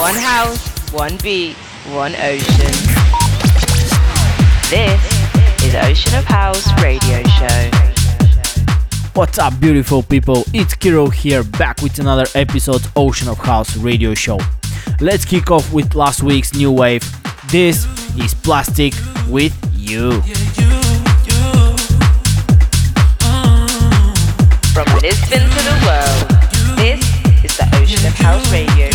One house, one beat, one ocean. This is Ocean of House Radio Show. What's up, beautiful people? It's Kiro here, back with another episode Ocean of House Radio Show. Let's kick off with last week's new wave. This is Plaztik with You. From Lisbon to the world, this is the Ocean of House Radio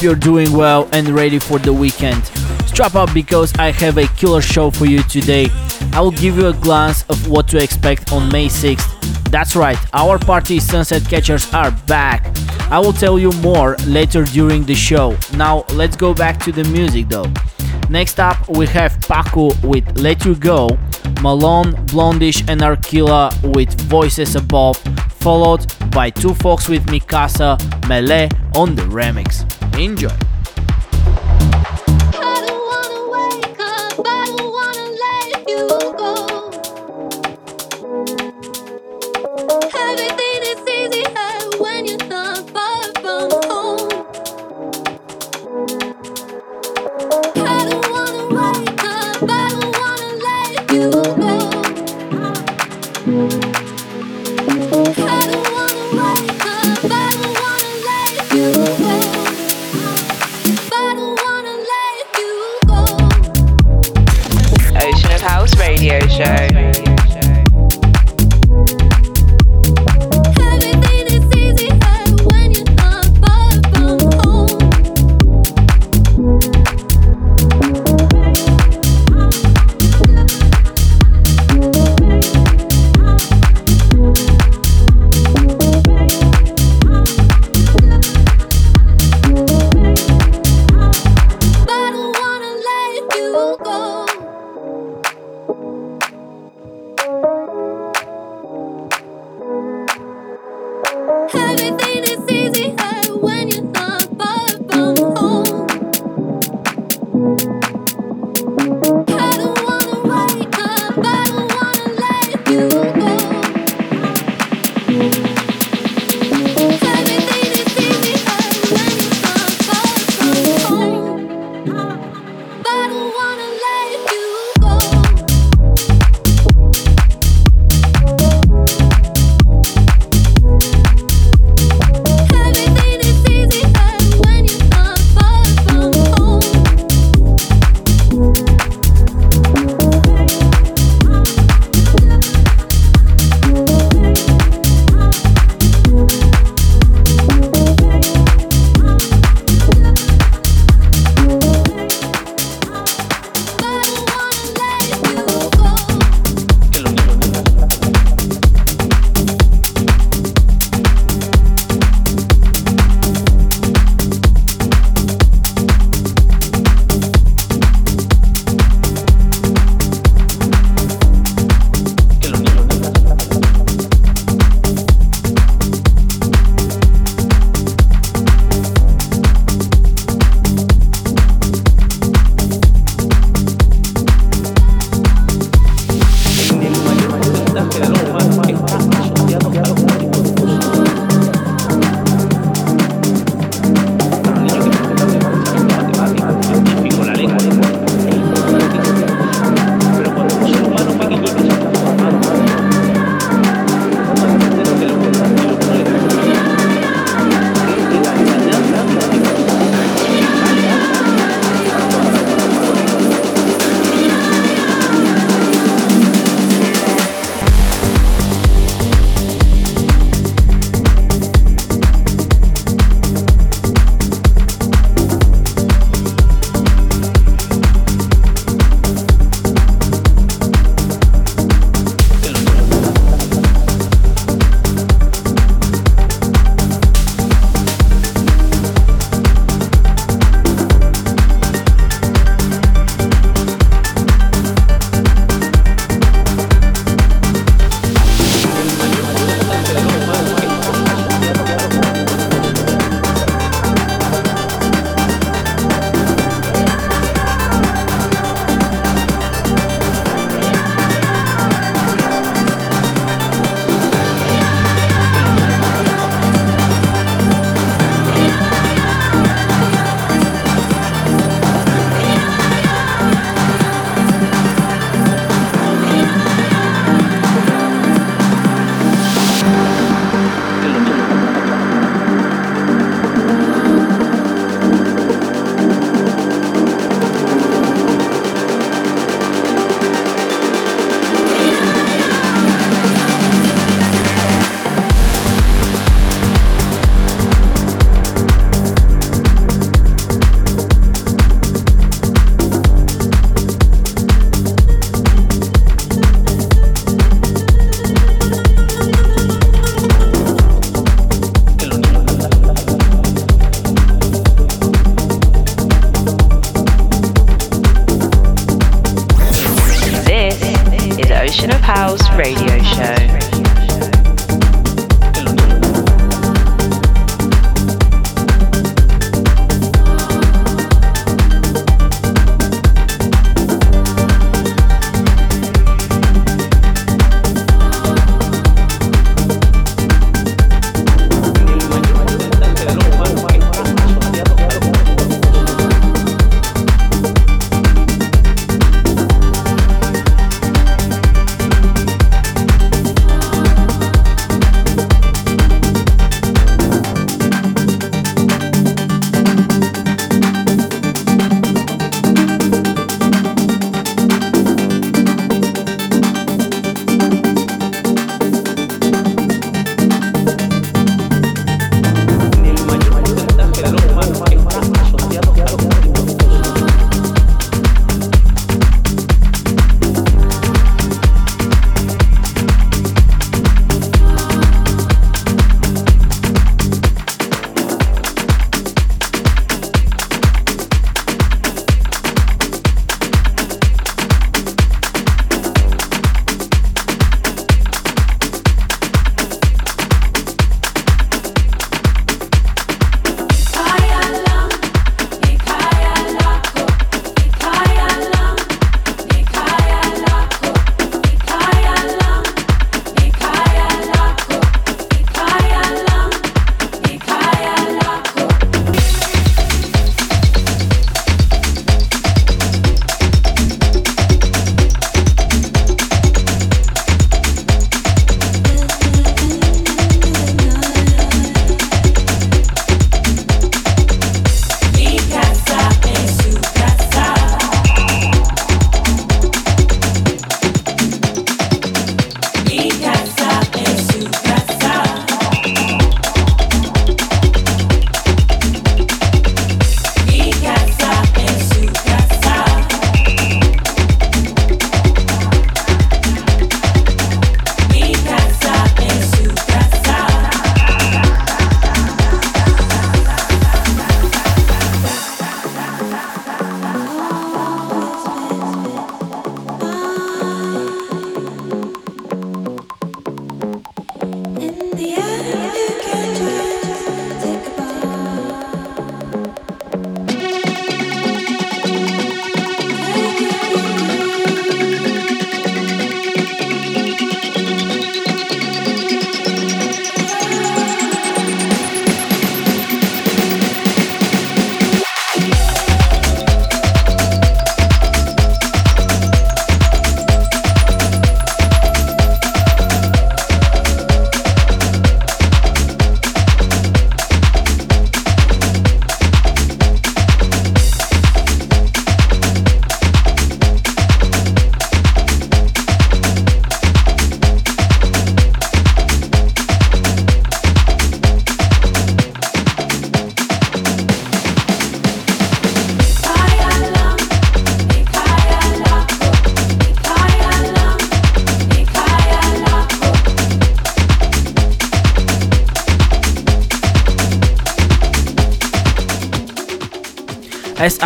Hope you're doing well and ready for the weekend. Strap up because I have a killer show for you today. I will give you a glance of what to expect on May 6th. That's right, our party Sunset Catchers are back. I will tell you more later during the show. Now let's go back to the music though. Next up we have Paccu with Let You Go, Malone, BLOND:ISH and Archila with Voices Above, followed by 2fox with Mikasa, Mele on the remix. Enjoy!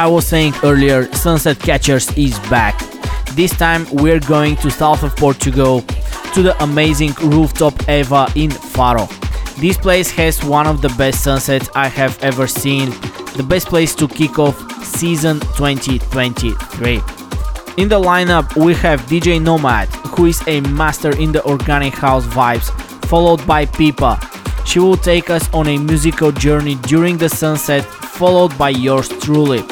I was saying earlier, Sunset Catchers is back. This time we're going to south of Portugal to the amazing rooftop Eva in Faro. This place has one of the best sunsets I have ever seen, the best place to kick off season 2023. In the lineup we have DJ Nomad, who is a master in the organic house vibes, followed by Pipa. She will take us on a musical journey during the sunset, followed by yours truly.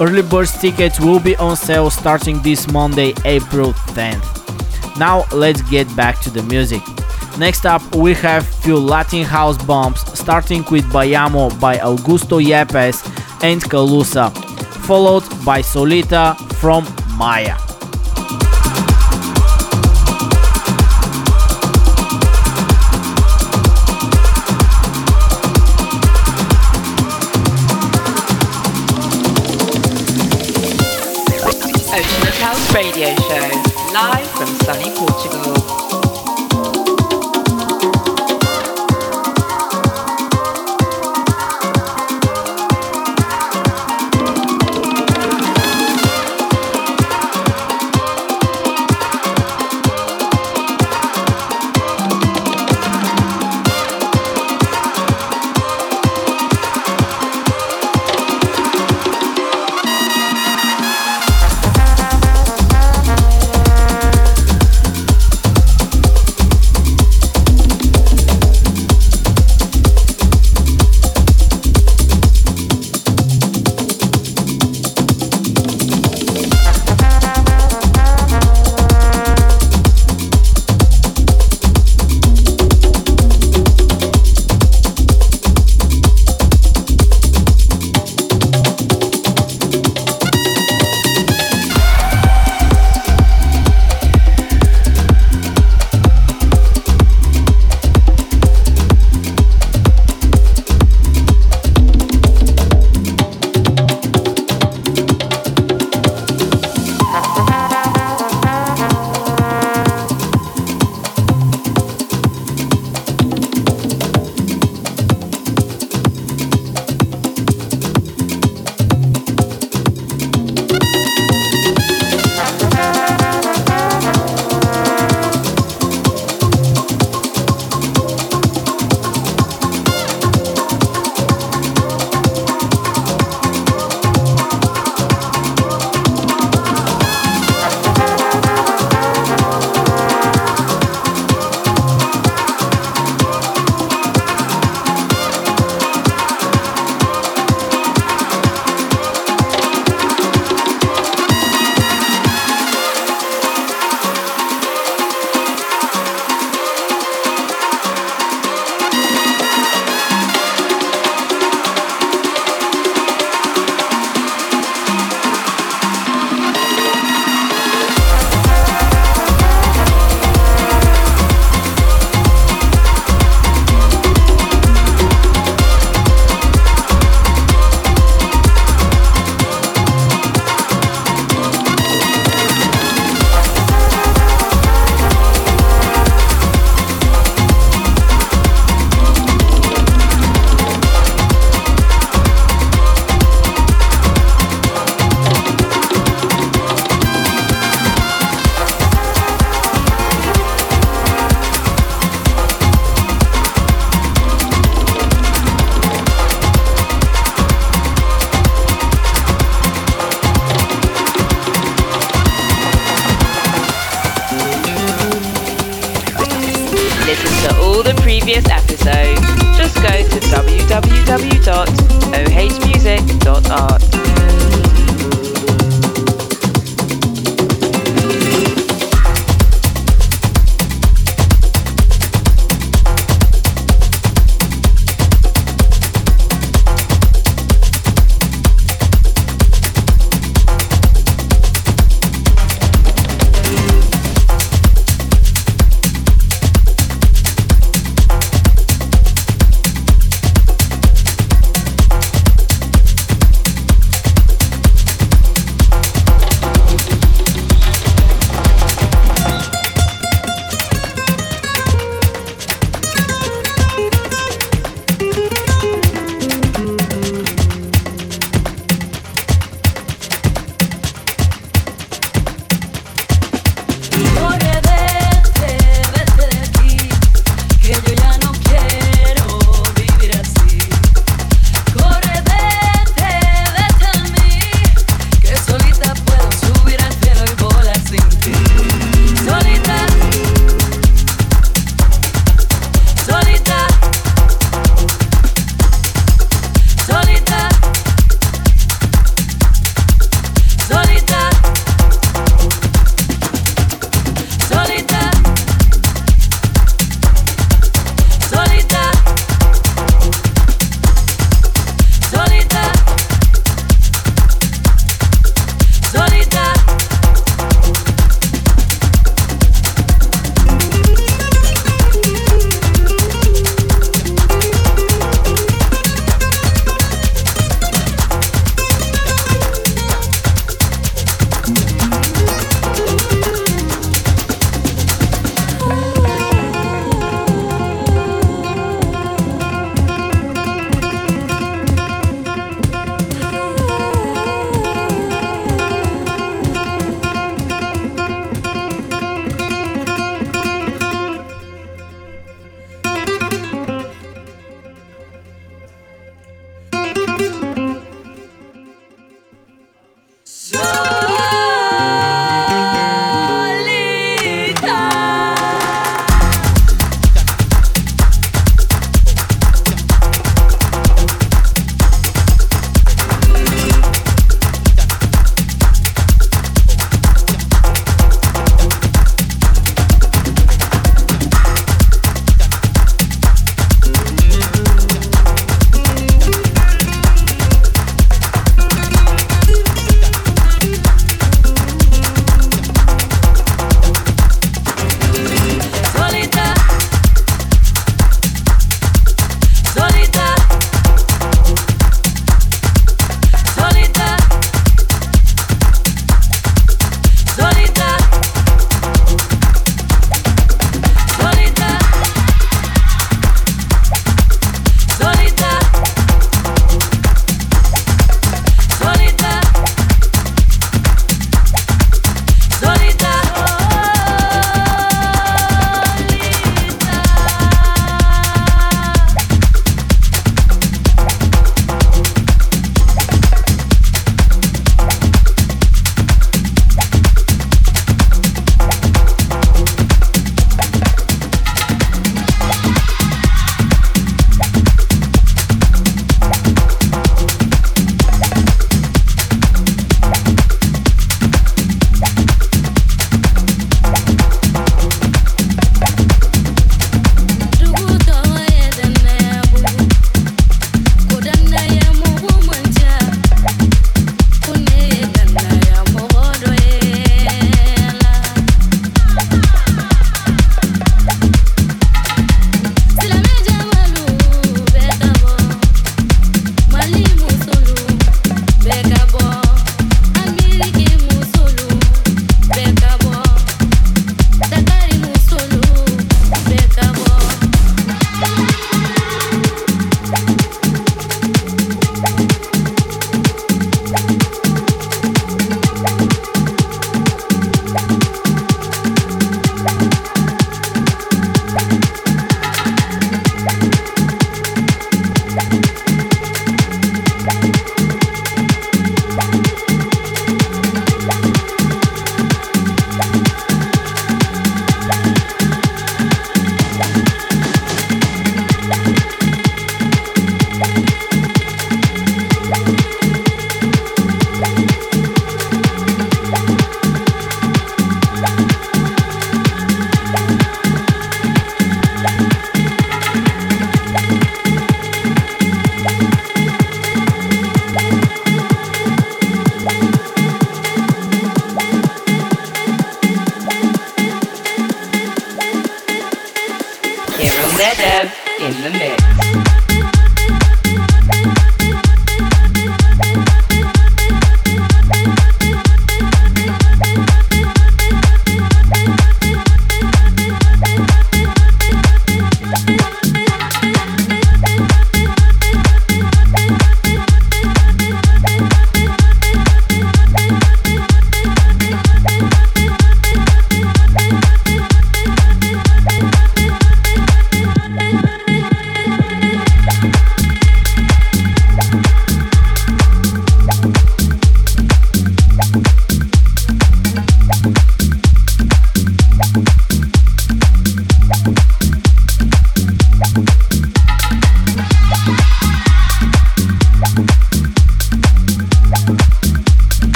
Early bird tickets will be on sale starting this Monday, April 10th. Now let's get back to the music. Next up, we have few Latin house bombs, starting with Bayamo by Augusto Yepes and Calussa, followed by Solita from Maya. House Radio Show, live from sunny Portugal.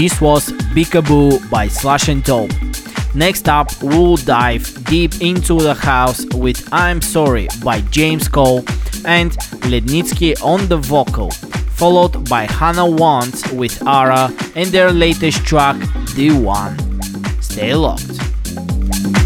This was Bekaboo by Sllash and Doppe. Next up, we'll dive deep into the house with I'm Sorry by James Cole and Ledniczky on the vocal, followed by Hannah Wants with Ara and their latest track, The One. Stay locked.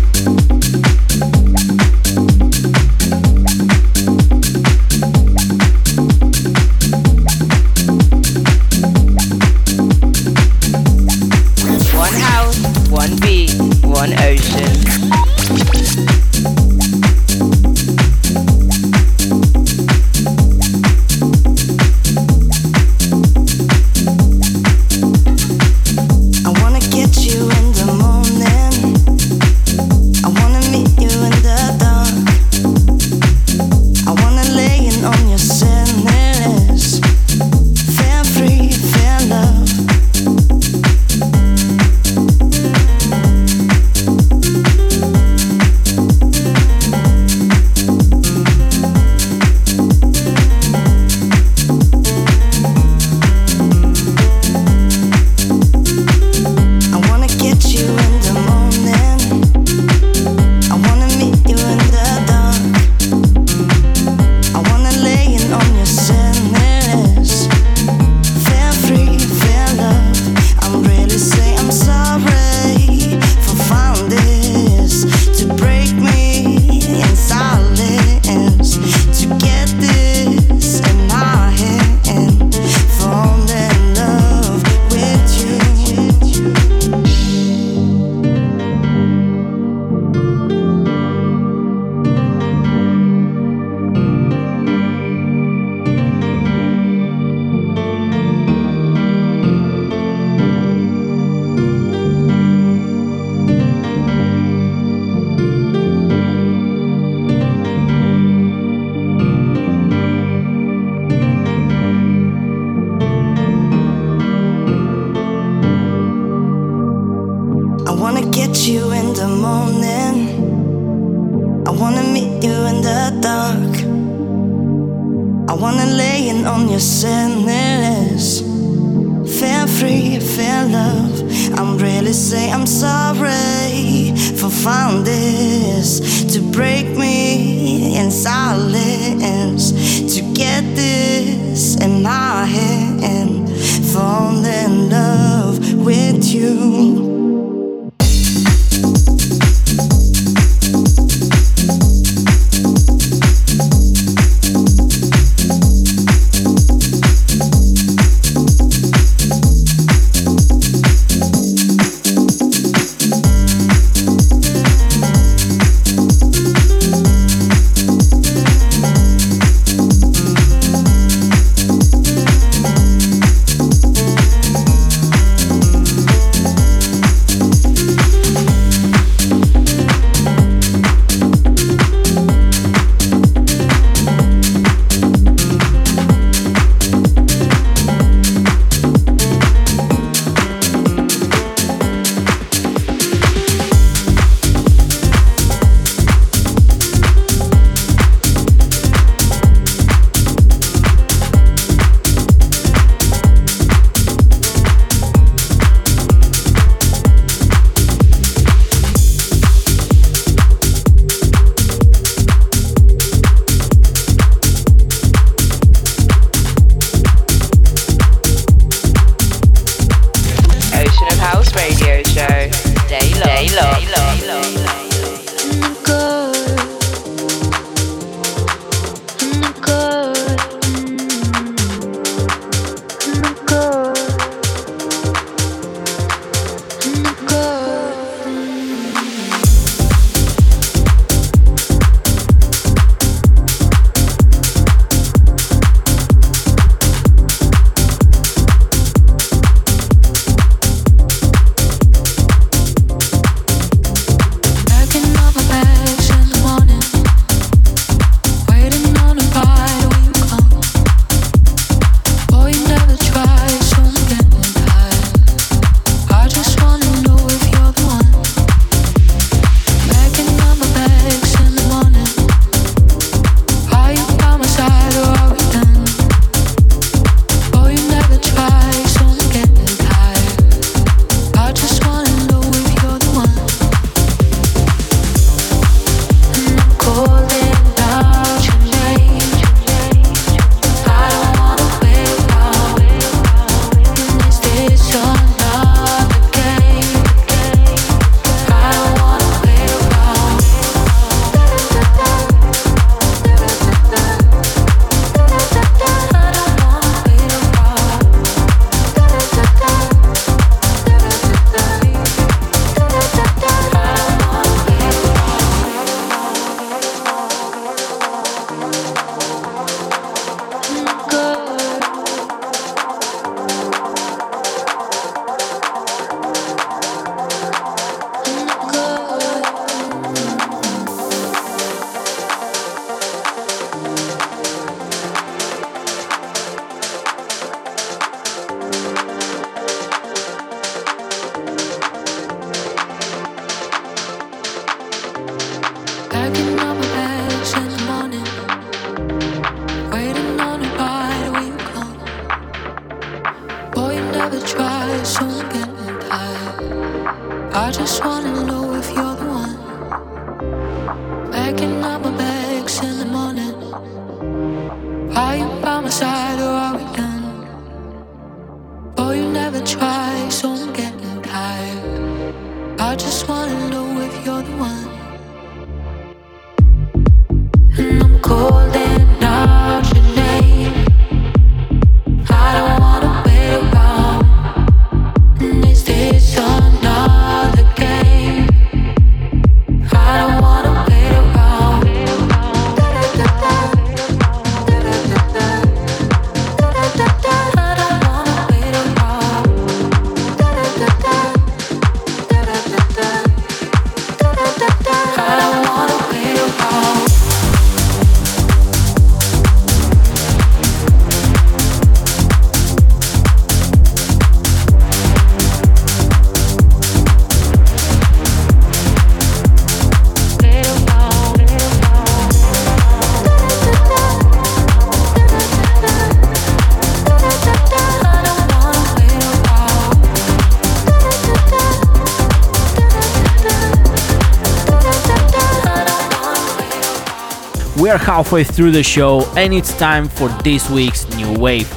Are halfway through the show and it's time for this week's new wave.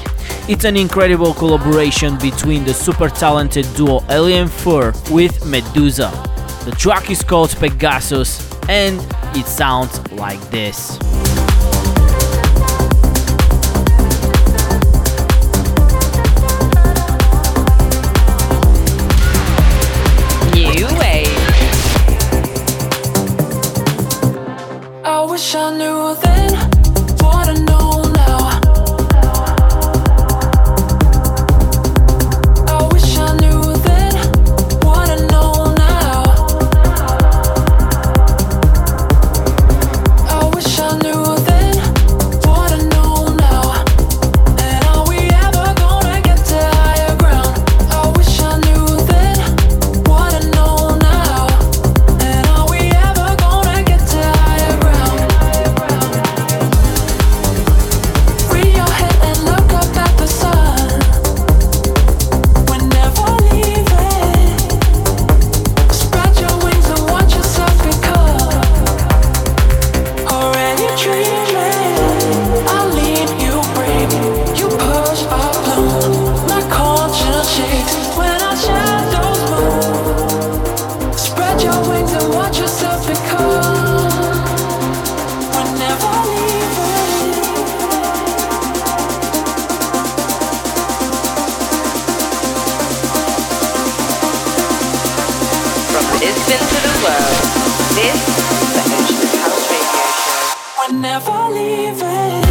It's an incredible collaboration between the super talented duo Eli & Fur with Meduza. The track is called Pegasus and it sounds like this. Whenever I leave it.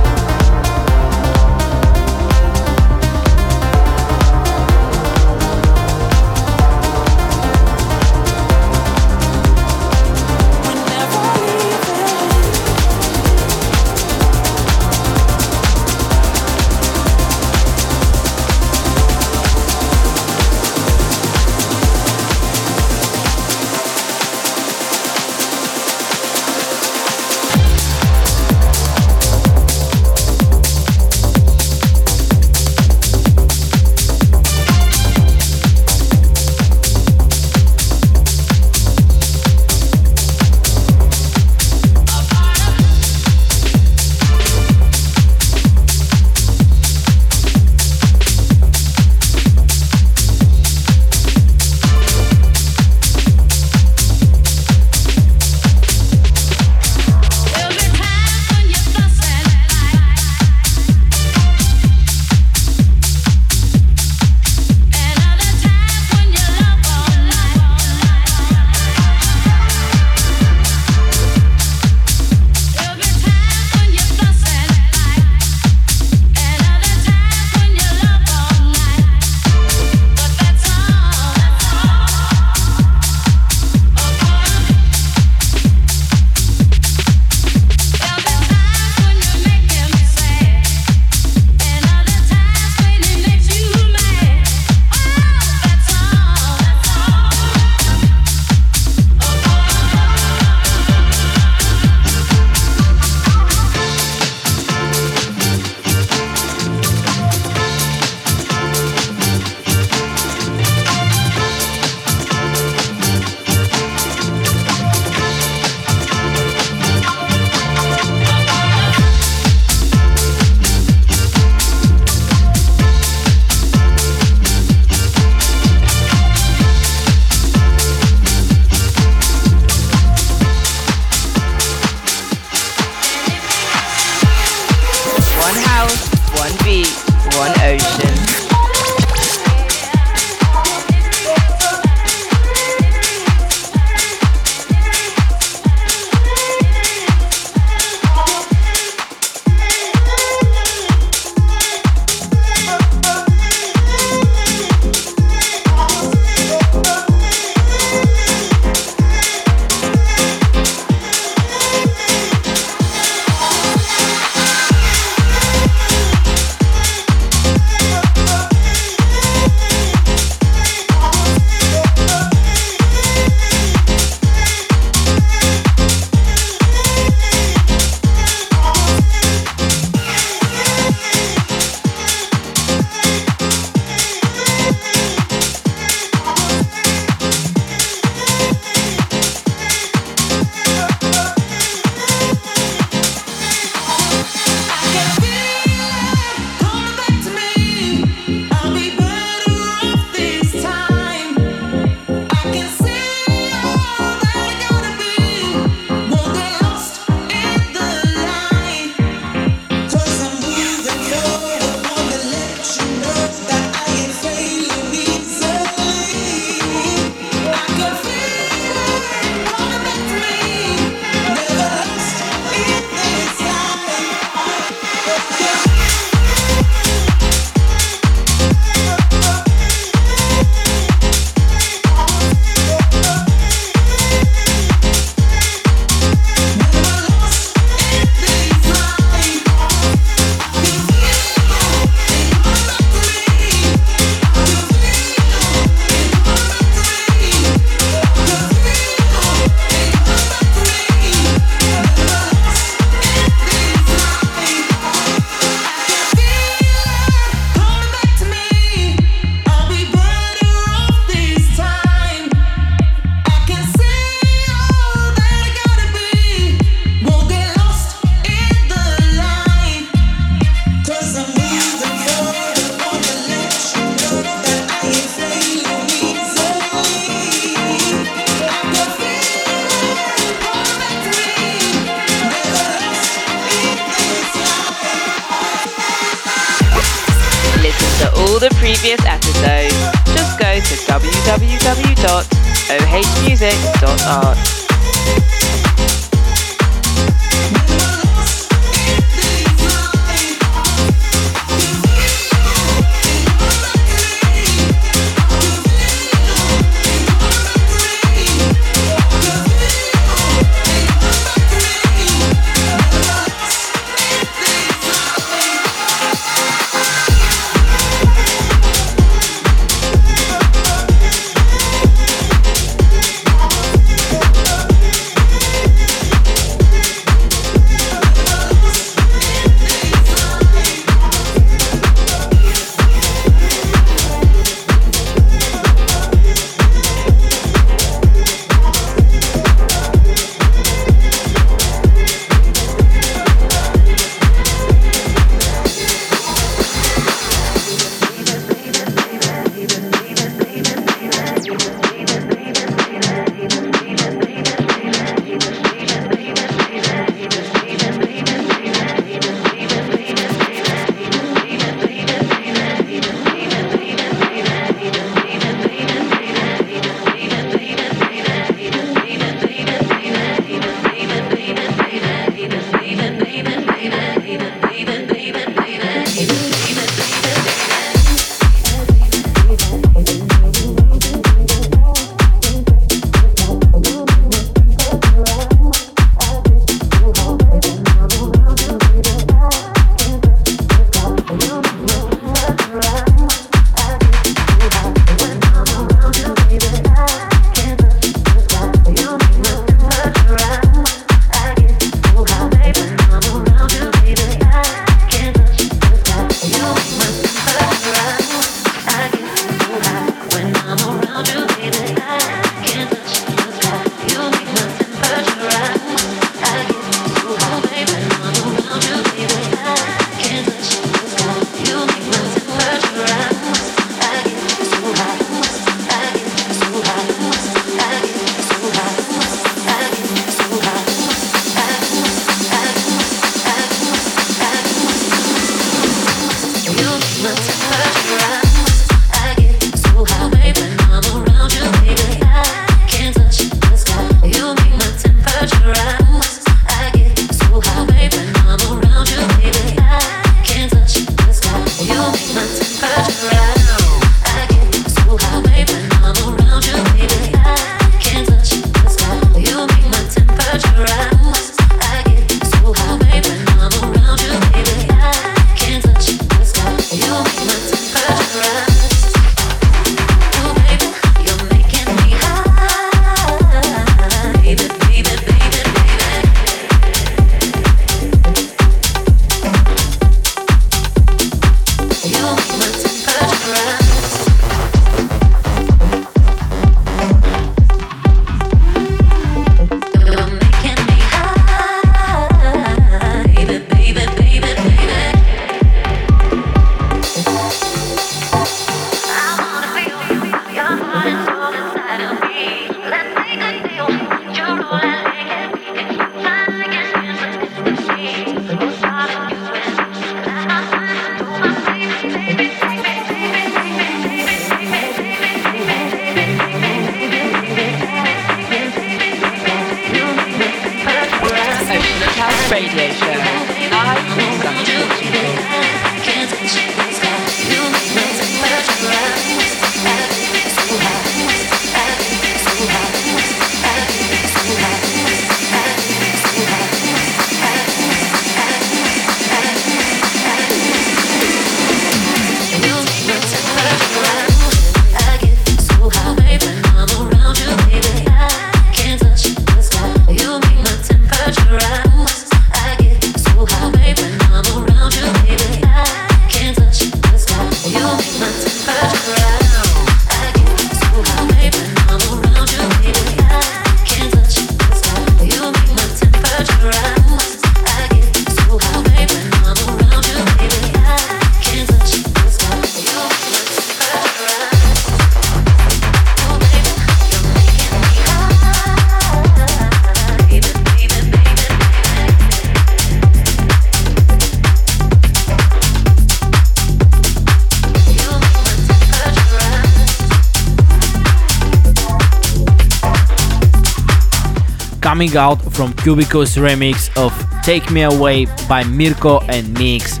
Coming out from Qubiko's remix of Take Me Away by Mirko and Meex.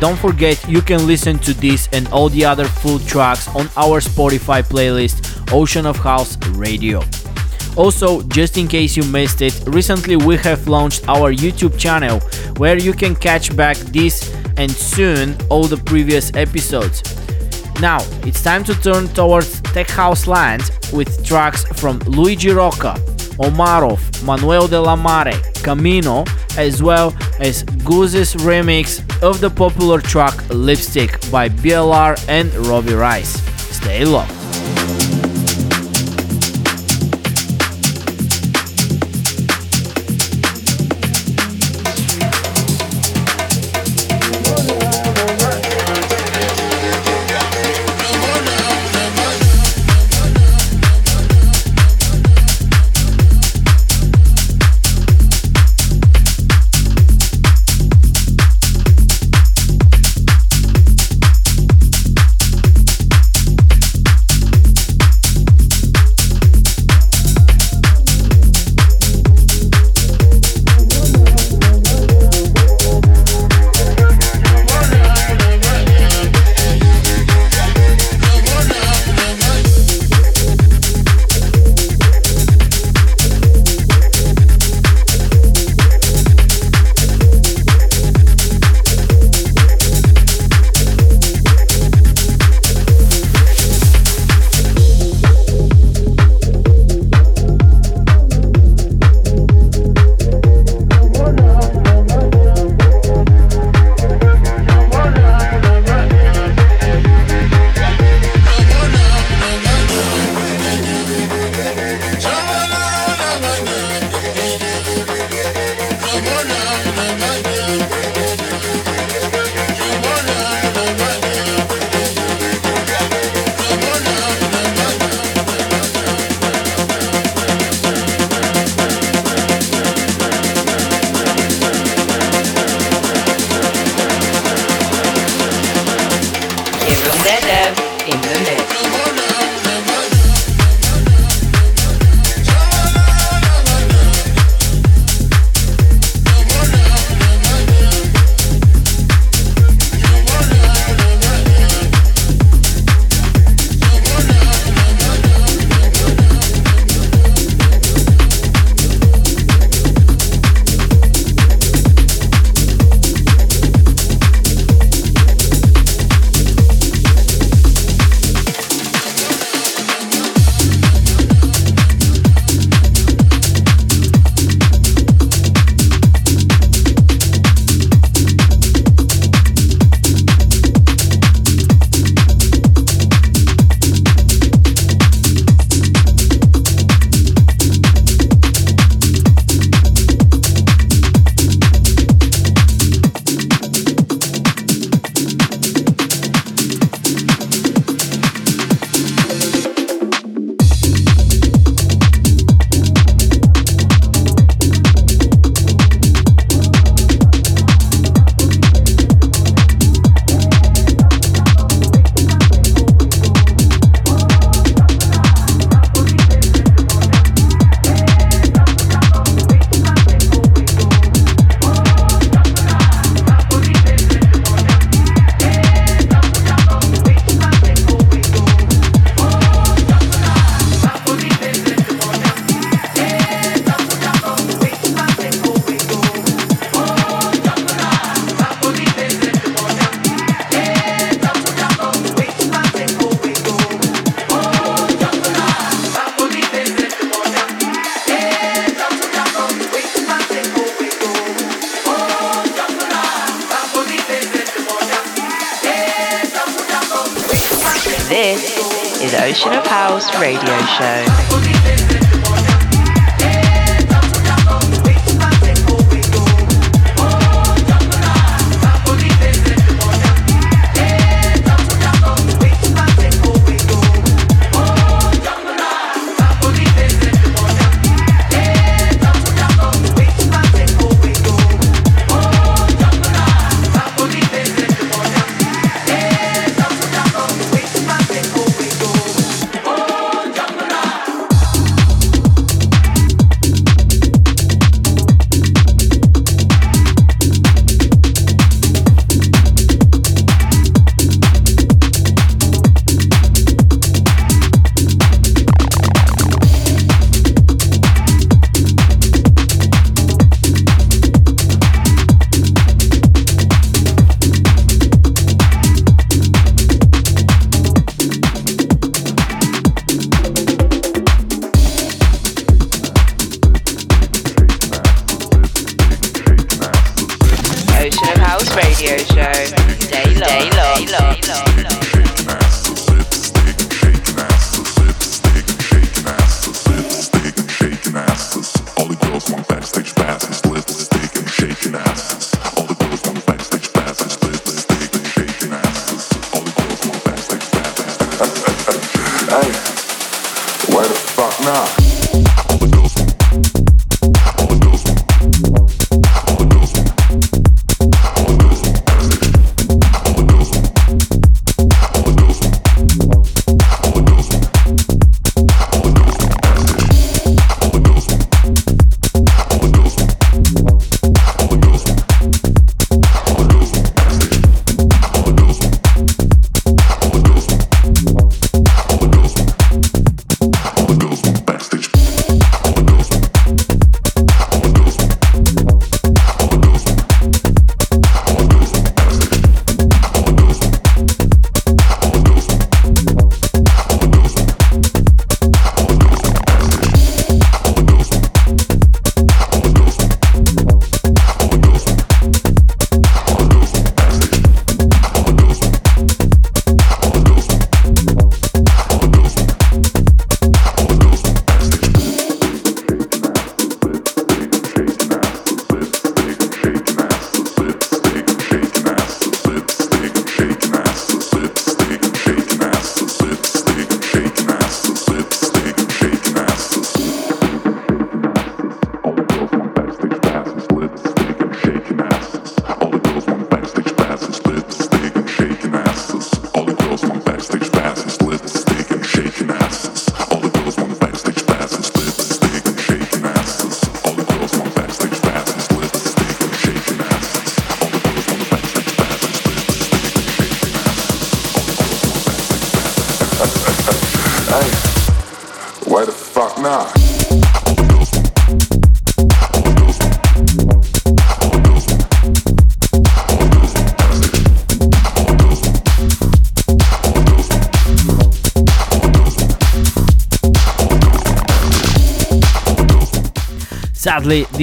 Don't forget you can listen to this and all the other full tracks on our Spotify playlist Ocean of House Radio. Also, just in case you missed it, recently we have launched our YouTube channel where you can catch back this and soon all the previous episodes. Now, it's time to turn towards Tech House land with tracks from Luigi Rocca, Omaroff, Manuel de la Mare, Camino, as well as Goose's remix of the popular track Lipstick by BLR and Robbie Rise. Stay locked.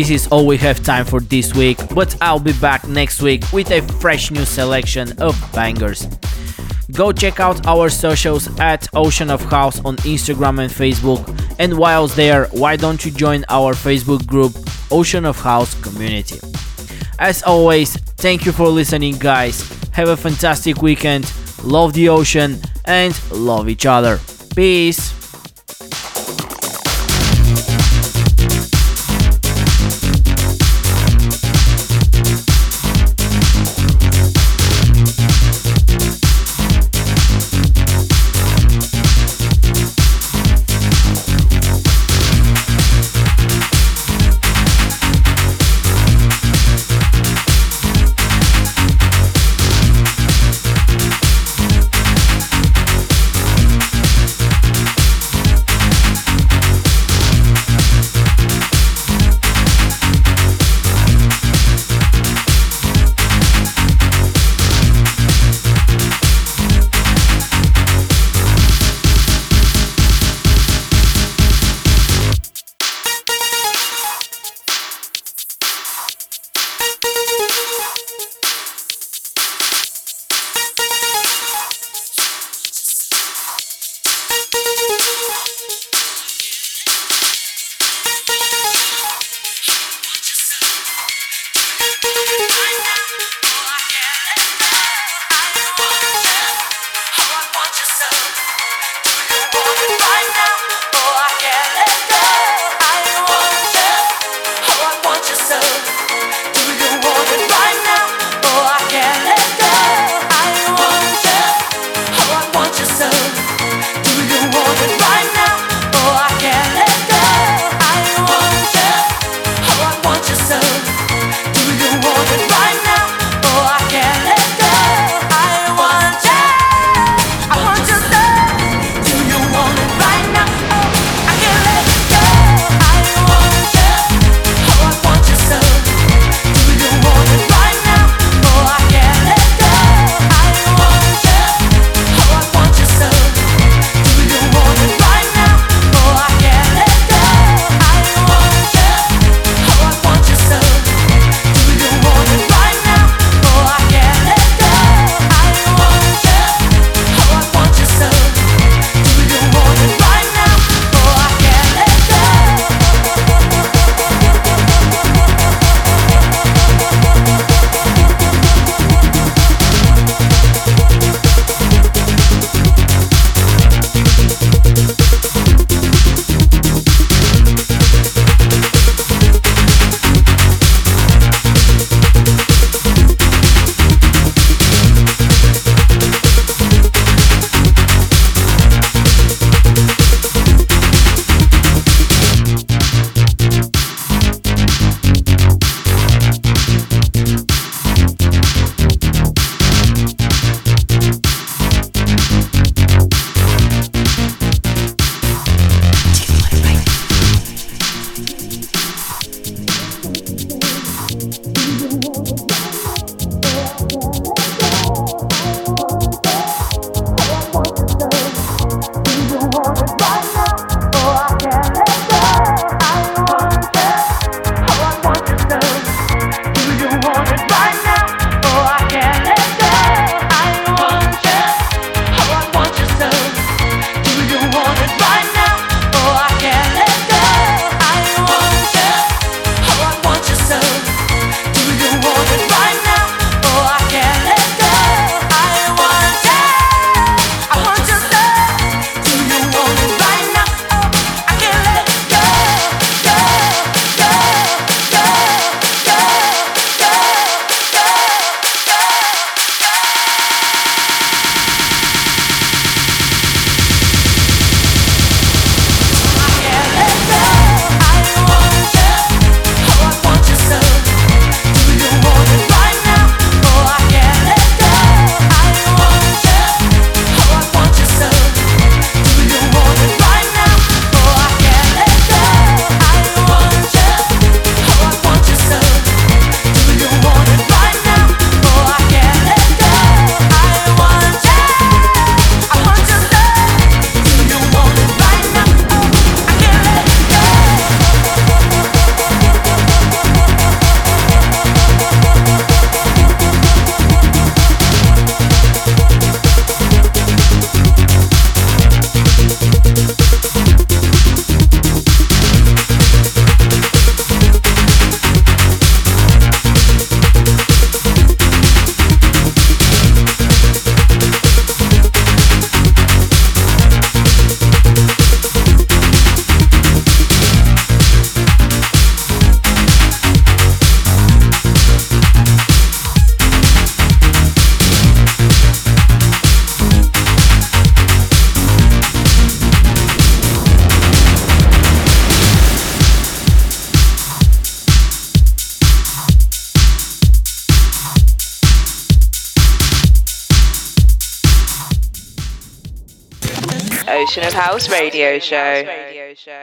This is all we have time for this week, but I'll be back next week with a fresh new selection of bangers. Go check out our socials at Ocean of House on Instagram and Facebook. And whilst there, why don't you join our Facebook group, Ocean of House Community? As always, thank you for listening, guys. Have a fantastic weekend. Love the ocean and love each other. Peace. Of House radio show.